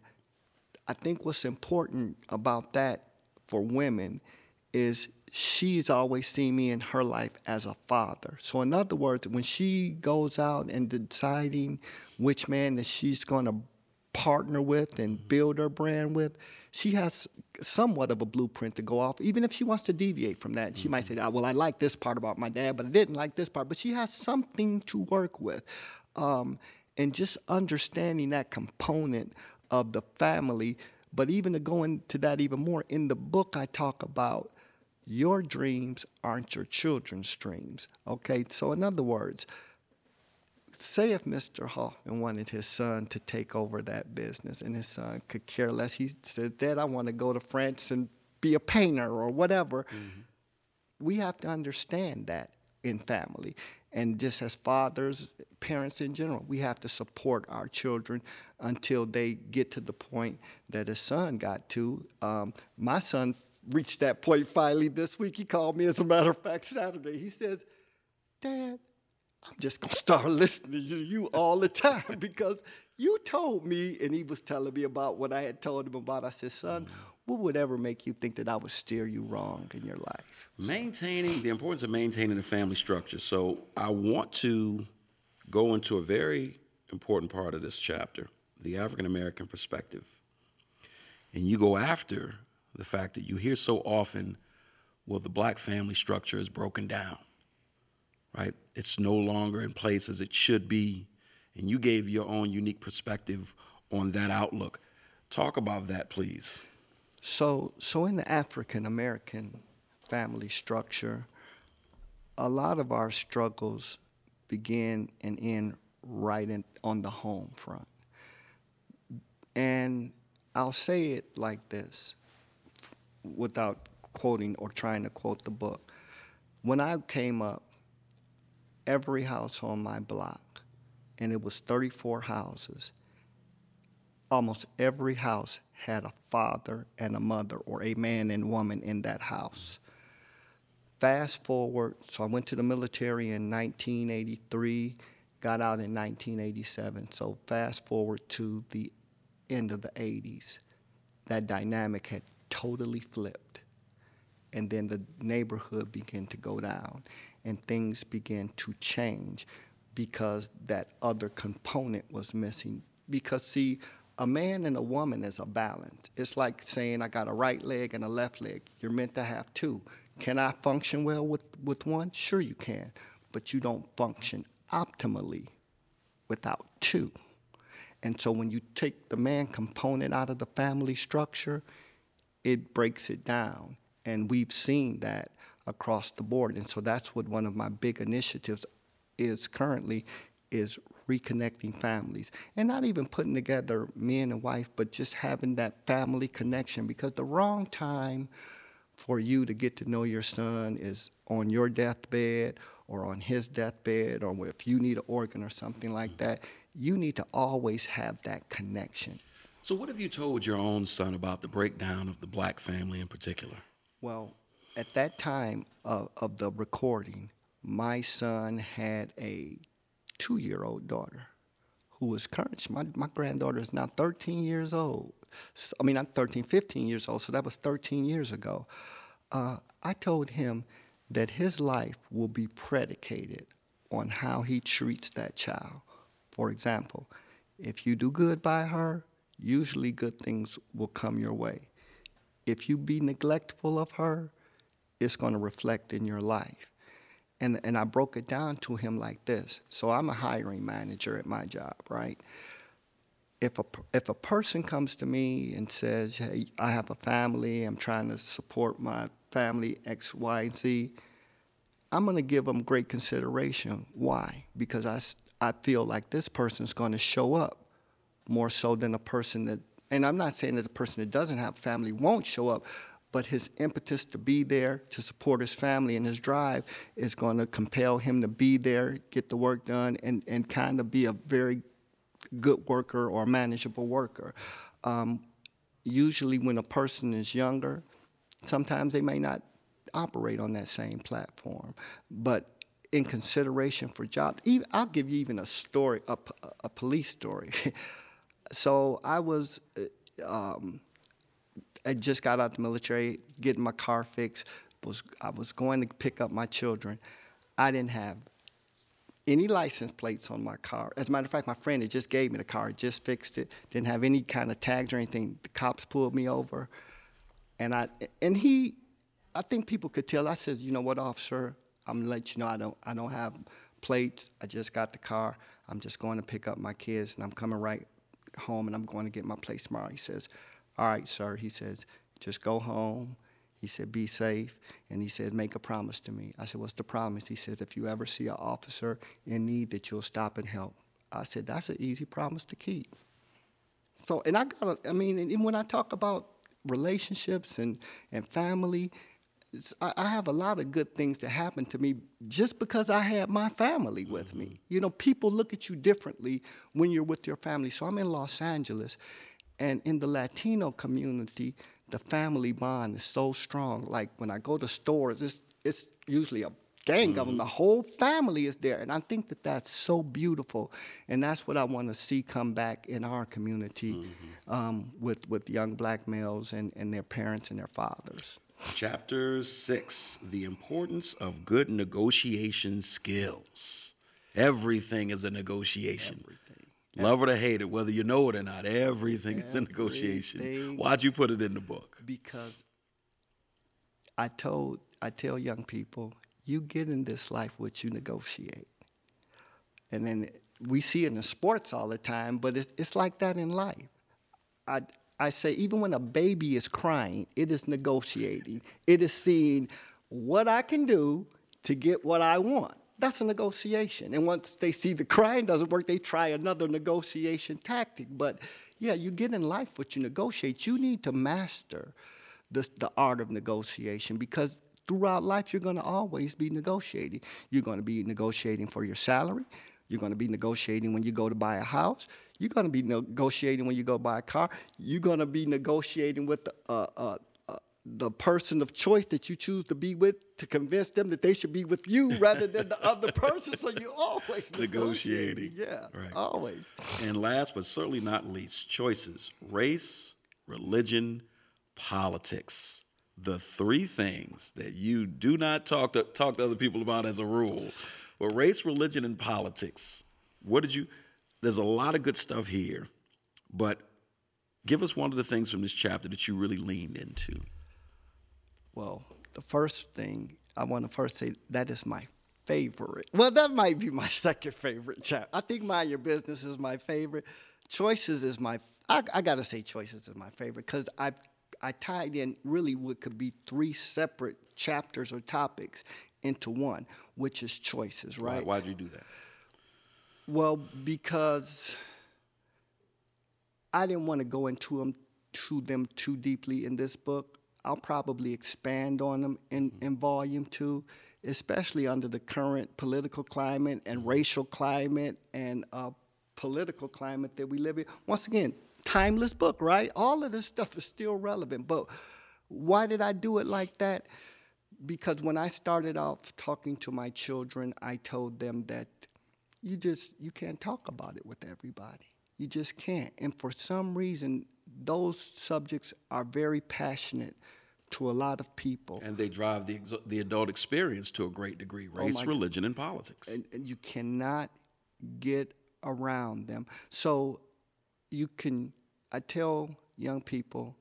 I think what's important about that for women is she's always seen me in her life as a father. So in other words, when she goes out and deciding which man that she's going to partner with and mm-hmm. build her brand with, she has somewhat of a blueprint to go off. Even if she wants to deviate from that, she might say, oh, "Well, I like this part about my dad, but I didn't like this part." But she has something to work with, um, and just understanding that component of the family. But even to go into that even more, in the book I talk about your dreams aren't your children's dreams. Okay, so in other words, say if Mr. Hoffman wanted his son to take over that business and his son could care less, he said, Dad, I want to go to France and be a painter or whatever. Mm-hmm. We have to understand that in family. And just as fathers, parents in general, we have to support our children until they get to the point that his son got to. Um, my son reached that point finally this week. He called me, as a matter of fact, Saturday. He says, Dad, I'm just going to start listening to you all the time because you told me, and he was telling me about what I had told him about. I said, Son, mm-hmm. what would ever make you think that I would steer you wrong in your life? Maintaining the importance of maintaining the family structure. So I want to go into a very important part of this chapter the African American perspective. And you go after the fact that you hear so often, well, the black family structure is broken down, right? It's no longer in place as it should be. And you gave your own unique perspective on that outlook. Talk about that, please. So, so in the African American family structure, a lot of our struggles begin and end right in, on the home front. And I'll say it like this without quoting or trying to quote the book. When I came up, every house on my block, and it was 34 houses, almost every house had a father and a mother or a man and woman in that house. Fast forward, so I went to the military in 1983, got out in 1987. So fast forward to the end of the 80s, that dynamic had totally flipped. And then the neighborhood began to go down and things began to change because that other component was missing. Because, see, a man and a woman is a balance. It's like saying I got a right leg and a left leg. You're meant to have two. Can I function well with, with one? Sure, you can. But you don't function optimally without two. And so when you take the man component out of the family structure, it breaks it down. And we've seen that across the board. And so that's what one of my big initiatives is currently is reconnecting families and not even putting together man and wife, but just having that family connection because the wrong time for you to get to know your son is on your deathbed or on his deathbed or if you need an organ or something like that. You need to always have that connection. So, what have you told your own son about the breakdown of the black family in particular? Well, at that time of, of the recording, my son had a two year old daughter who was current. My, my granddaughter is now 13 years old. So, I mean, I'm 13, 15 years old, so that was 13 years ago. Uh, I told him that his life will be predicated on how he treats that child. For example, if you do good by her, usually good things will come your way. If you be neglectful of her, it's going to reflect in your life. And, and I broke it down to him like this. So I'm a hiring manager at my job, right? If a, if a person comes to me and says, hey, I have a family, I'm trying to support my family X, Y, and Z, I'm going to give them great consideration. Why? Because I, I feel like this person's going to show up more so than a person that, and I'm not saying that the person that doesn't have family won't show up, but his impetus to be there to support his family and his drive is going to compel him to be there, get the work done, and, and kind of be a very good worker or manageable worker. Um, usually, when a person is younger, sometimes they may not operate on that same platform, but in consideration for jobs, even, I'll give you even a story, a, a police story. so I was, uh, um, I just got out the military, getting my car fixed. Was I was going to pick up my children. I didn't have any license plates on my car. As a matter of fact, my friend had just gave me the car, just fixed it, didn't have any kind of tags or anything. The cops pulled me over, and I and he, I think people could tell. I said, you know what, officer, I'm gonna let you know I don't I don't have plates. I just got the car. I'm just going to pick up my kids, and I'm coming right home, and I'm going to get my place tomorrow. He says, all right, sir. He says, just go home. He said, be safe. And he said, make a promise to me. I said, what's the promise? He says, if you ever see an officer in need, that you'll stop and help. I said, that's an easy promise to keep. So, and I got, I mean, and when I talk about relationships and, and family, I, I have a lot of good things that happen to me just because I had my family with mm-hmm. me. You know, people look at you differently when you're with your family. So I'm in Los Angeles, and in the Latino community, the family bond is so strong. Like when I go to stores, it's, it's usually a gang mm-hmm. of them. The whole family is there. And I think that that's so beautiful. And that's what I want to see come back in our community mm-hmm. um, with, with young black males and, and their parents and their fathers. Chapter six The importance of good negotiation skills. Everything is a negotiation. Everything. Love it or hate it, whether you know it or not, everything, everything is a negotiation. Why'd you put it in the book? Because I told, I tell young people, you get in this life what you negotiate. And then we see it in sports all the time, but it's, it's like that in life. I, I say, even when a baby is crying, it is negotiating. It is seeing what I can do to get what I want. That's a negotiation. And once they see the crying doesn't work, they try another negotiation tactic. But yeah, you get in life what you negotiate. You need to master this, the art of negotiation because throughout life you're going to always be negotiating. You're going to be negotiating for your salary. You're going to be negotiating when you go to buy a house. You're going to be negotiating when you go buy a car. You're going to be negotiating with the, uh, uh, the person of choice that you choose to be with to convince them that they should be with you rather than the other person. So you always negotiating. Yeah, right. Always. And last but certainly not least, choices: race, religion, politics. The three things that you do not talk to talk to other people about as a rule. Well, race, religion, and politics. What did you? There's a lot of good stuff here, but give us one of the things from this chapter that you really leaned into. Well, the first thing I want to first say that is my favorite. Well, that might be my second favorite chapter. I think Mind Your Business is my favorite. Choices is my. I, I gotta say Choices is my favorite because I I tied in really what could be three separate chapters or topics into one, which is choices, right? Why, why'd you do that? Well, because I didn't want to go into them to them too deeply in this book. I'll probably expand on them in, in volume two, especially under the current political climate and racial climate and uh, political climate that we live in. Once again, timeless book, right? All of this stuff is still relevant. But why did I do it like that? Because when I started off talking to my children, I told them that you just you can't talk about it with everybody. You just can't. And for some reason, those subjects are very passionate to a lot of people. And they drive the, the adult experience to a great degree oh race, oh religion, and politics. And, and, you cannot get around them. So you can, I tell young people,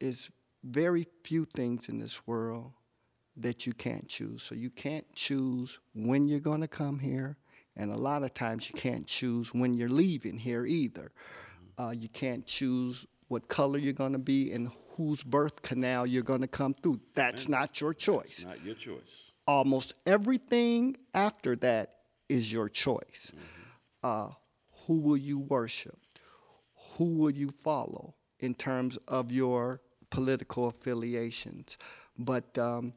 is very few things in this world that you can't choose. So you can't choose when you're going to come here. And a lot of times you can't choose when you're leaving here either. Uh, you can't choose what color you're going to be and whose birth canal you're going to come through. That's not your choice. Not your choice. Almost everything after that is your choice. Mm-hmm. Uh, who will you worship? Who will you follow in terms of your political affiliations? But um,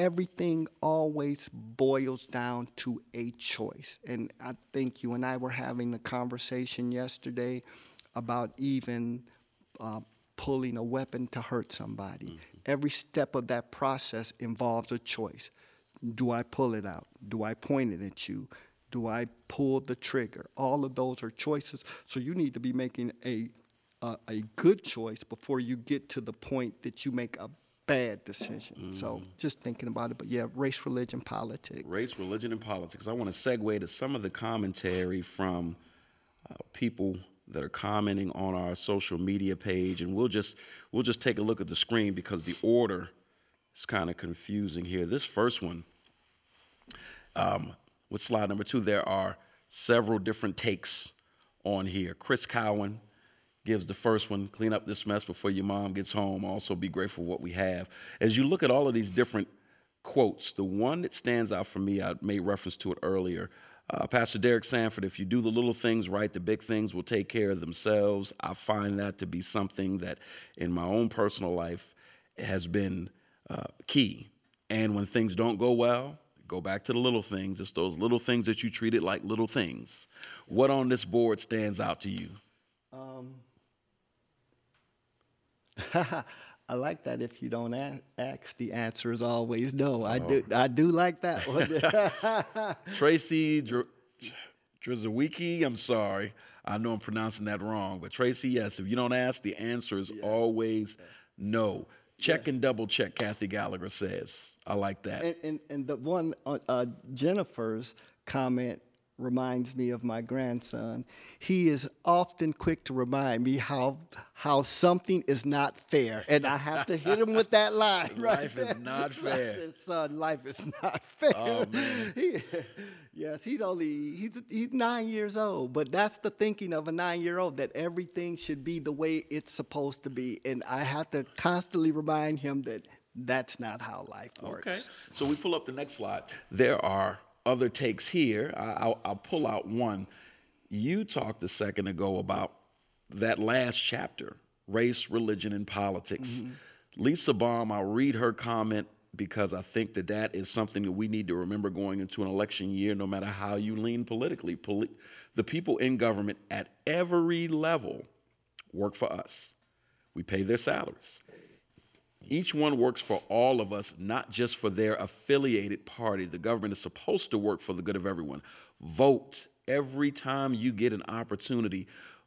everything always boils down to a choice. And I think you and I were having a conversation yesterday about even uh, pulling a weapon to hurt somebody. Mm-hmm. Every step of that process involves a choice. Do I pull it out? Do I point it at you? Do I pull the trigger? All of those are choices. So you need to be making a a, a good choice before you get to the point that you make a bad decision. Mm. So just thinking about it, but yeah, race, religion, politics. Race, religion, and politics. I want to segue to some of the commentary from uh, people that are commenting on our social media page, and we'll just we'll just take a look at the screen because the order is kind of confusing here. This first one, um, with slide number two, there are several different takes on here. Chris Cowan gives the first one clean up this mess before your mom gets home. Also, be grateful for what we have. As you look at all of these different quotes, the one that stands out for me, I made reference to it earlier. Uh, Pastor Derek Sanford, if you do the little things right, the big things will take care of themselves. I find that to be something that in my own personal life has been uh, key. And when things don't go well, go back to the little things. It's those little things that you treated like little things. What on this board stands out to you? Um, I like that. If you don't ask, the answer is always no. I do. Oh. I do like that one. Tracy Dr- I'm sorry. I know I'm pronouncing that wrong, but Tracy, yes. If you don't ask, the answer is yeah. always no. Check yeah. and double check. Kathy Gallagher says. I like that. And and, and the one uh, uh Jennifer's comment reminds me of my grandson. He is often quick to remind me how how something is not fair, and I have to hit him with that line. Right life is not fair, said, son. Life is not fair. Oh man. He, yes, he's only he's he's nine years old, but that's the thinking of a nine year old that everything should be the way it's supposed to be, and I have to constantly remind him that that's not how life works. Okay, so we pull up the next slide. There are other takes here. I, will I'll pull out one. You talked a second ago about that last chapter race, religion, and politics. Mm-hmm. Lisa Baum, I'll read her comment because I think that that is something that we need to remember going into an election year, no matter how you lean politically. Poli- the people in government at every level work for us, we pay their salaries. Each one works for all of us, not just for their affiliated party. The government is supposed to work for the good of everyone. Vote every time you get an opportunity.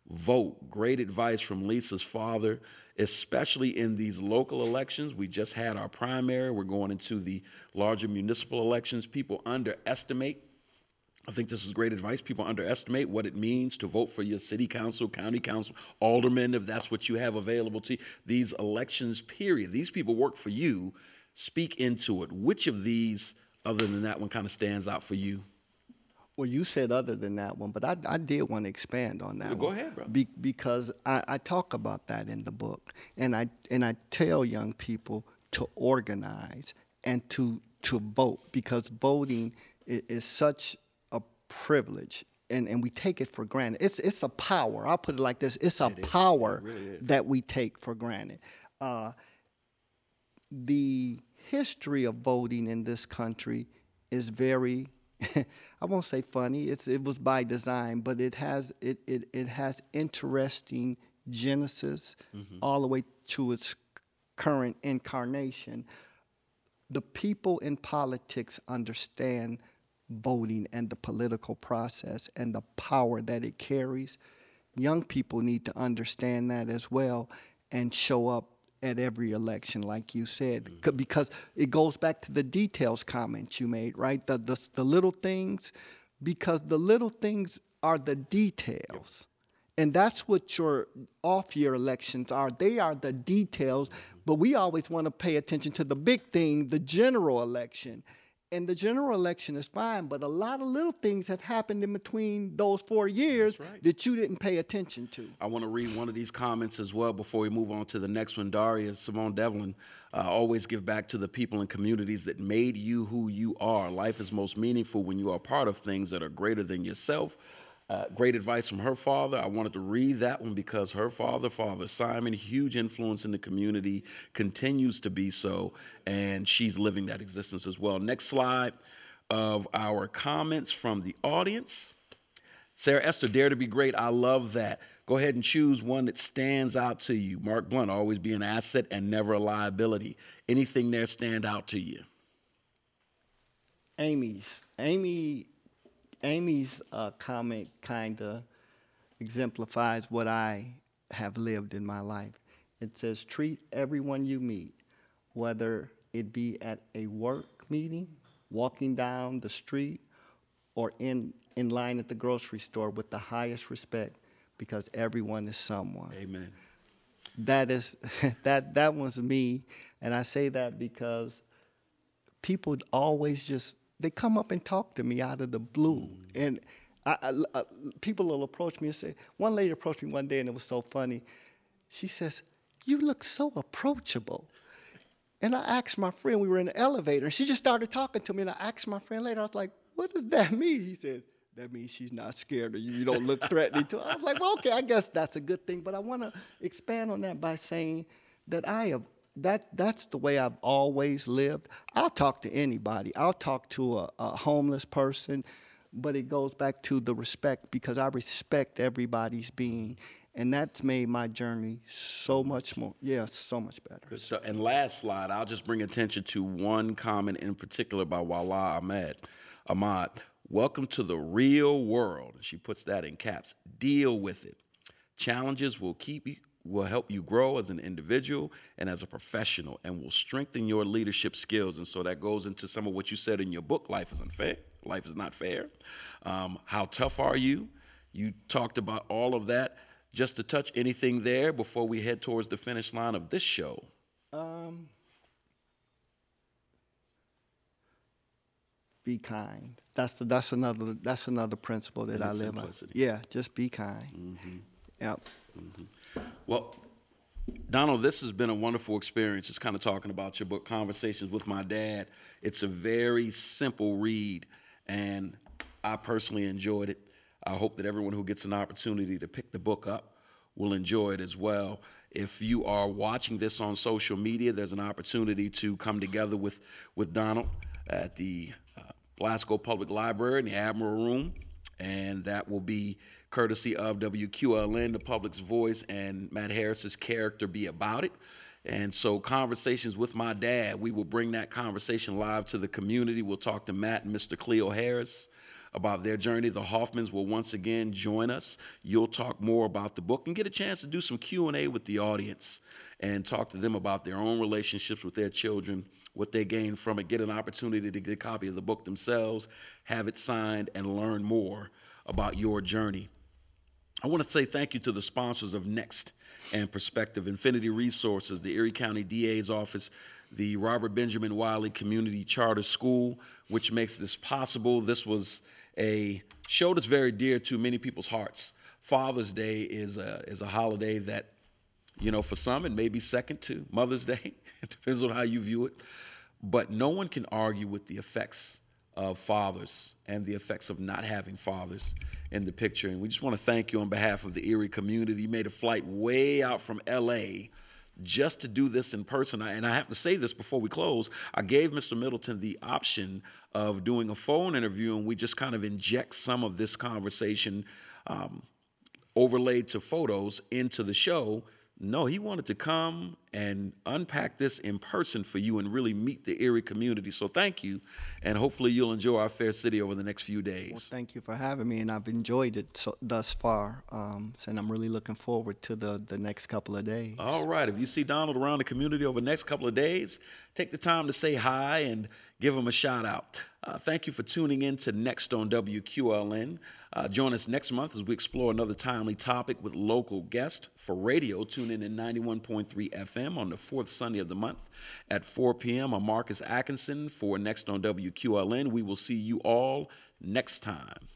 Vote. Great advice from Lisa's father, especially in these local elections. We just had our primary. We're going into the larger municipal elections. People underestimate I think this is great advice. People underestimate what it means to vote for your city council, county council, aldermen, if that's what you have available to you. These elections, period. These people work for you. Speak into it. Which of these, other than that one, kind of stands out for you? Well, you said other than that one, but I, I did want to expand on that. Well, go ahead, bro. Be, because I, I talk about that in the book, and I and I tell young people to organize and to to vote because voting is, is such privilege and, and we take it for granted. It's, it's a power. I'll put it like this it's a it power really that we take for granted. Uh, the history of voting in this country is very, I won't say funny, it's, it was by design, but it has, it, it, it has interesting genesis mm-hmm. all the way to its current incarnation. The people in politics understand voting and the political process and the power that it carries. Young people need to understand that as well and show up at every election, like you said, mm-hmm. because it goes back to the details comment you made, right? The, the, the little things, because the little things are the details. And that's what your off year elections are. They are the details, mm-hmm. but we always want to pay attention to the big thing, the general election and the general election is fine, but a lot of little things have happened in between those four years right. that you didn't pay attention to. I want to read one of these comments as well before we move on to the next one. Daria Simone Devlin, uh, always give back to the people and communities that made you who you are. Life is most meaningful when you are part of things that are greater than yourself. Uh, great advice from her father. I wanted to read that one because her father, Father Simon, huge influence in the community, continues to be so, and she's living that existence as well. Next slide of our comments from the audience. Sarah Esther, dare to be great. I love that. Go ahead and choose one that stands out to you. Mark Blunt, always be an asset and never a liability. Anything there stand out to you? Amy's. Amy Amy's uh, comment kind of exemplifies what I have lived in my life. It says, treat everyone you meet, whether it be at a work meeting, walking down the street, or in, in line at the grocery store with the highest respect because everyone is someone. Amen. That is that that was me, and I say that because people always just they come up and talk to me out of the blue, and I, I, I, people will approach me and say. One lady approached me one day, and it was so funny. She says, "You look so approachable." And I asked my friend, we were in the elevator, and she just started talking to me. And I asked my friend later, I was like, what does that mean? He said, that means she's not scared of you. You don't look threatening to her. I was like, well, okay, I guess that's a good thing. But I want to expand on that by saying that I have that that's the way I've always lived. I'll talk to anybody. I'll talk to a, a homeless person, but it goes back to the respect because I respect everybody's being. And that's made my journey so much more, yeah, so much better. Stuff. And last slide, I'll just bring attention to one comment in particular by Wala Ahmed. Ahmad, welcome to the real world. She puts that in caps. Deal with it. Challenges will keep you will help you grow as an individual and as a professional and will strengthen your leadership skills. And so that goes into some of what you said in your book, Life is Unfair, Life is not fair. Um, how tough are you? You talked about all of that. Just to touch anything there before we head towards the finish line of this show. Um, be kind. That's the, that's another that's another principle that I live by. Yeah, just be kind. Mm-hmm. Yep. Mm-hmm. Well, Donald, this has been a wonderful experience. Just kind of talking about your book, Conversations with My Dad. It's a very simple read, and I personally enjoyed it. I hope that everyone who gets an opportunity to pick the book up will enjoy it as well. If you are watching this on social media, there's an opportunity to come together with, with Donald at the uh, Blasco Public Library in the Admiral Room, and that will be courtesy of WQLN, the public's voice, and Matt Harris's character be about it. And so, conversations with my dad, we will bring that conversation live to the community. We'll talk to Matt and Mr. Cleo Harris about their journey. The Hoffmans will once again join us. You'll talk more about the book and get a chance to do some Q&A with the audience and talk to them about their own relationships with their children what they gain from it, get an opportunity to get a copy of the book themselves, have it signed, and learn more about your journey. I want to say thank you to the sponsors of Next and Perspective, Infinity Resources, the Erie County DA's office, the Robert Benjamin Wiley Community Charter School, which makes this possible. This was a show that's very dear to many people's hearts. Father's Day is a, is a holiday that, you know, for some it may be second to Mother's Day. it depends on how you view it. But no one can argue with the effects of fathers and the effects of not having fathers in the picture. And we just want to thank you on behalf of the Erie community. You made a flight way out from LA just to do this in person. And I have to say this before we close. I gave Mr. Middleton the option of doing a phone interview, and we just kind of inject some of this conversation um, overlaid to photos into the show no, he wanted to come and unpack this in person for you and really meet the Erie community. So thank you, and hopefully you'll enjoy our fair city over the next few days. Well, thank you for having me, and I've enjoyed it so, thus far, um, and I'm really looking forward to the, the next couple of days. All right. If you see Donald around the community over the next couple of days, take the time to say hi and give them a shout out. Uh, thank you for tuning in to Next on WQLN. Uh, join us next month as we explore another timely topic with local guests. For radio, tune in at 91.3 FM on the fourth Sunday of the month at 4 p.m. I'm Marcus Atkinson for Next on WQLN. We will see you all next time.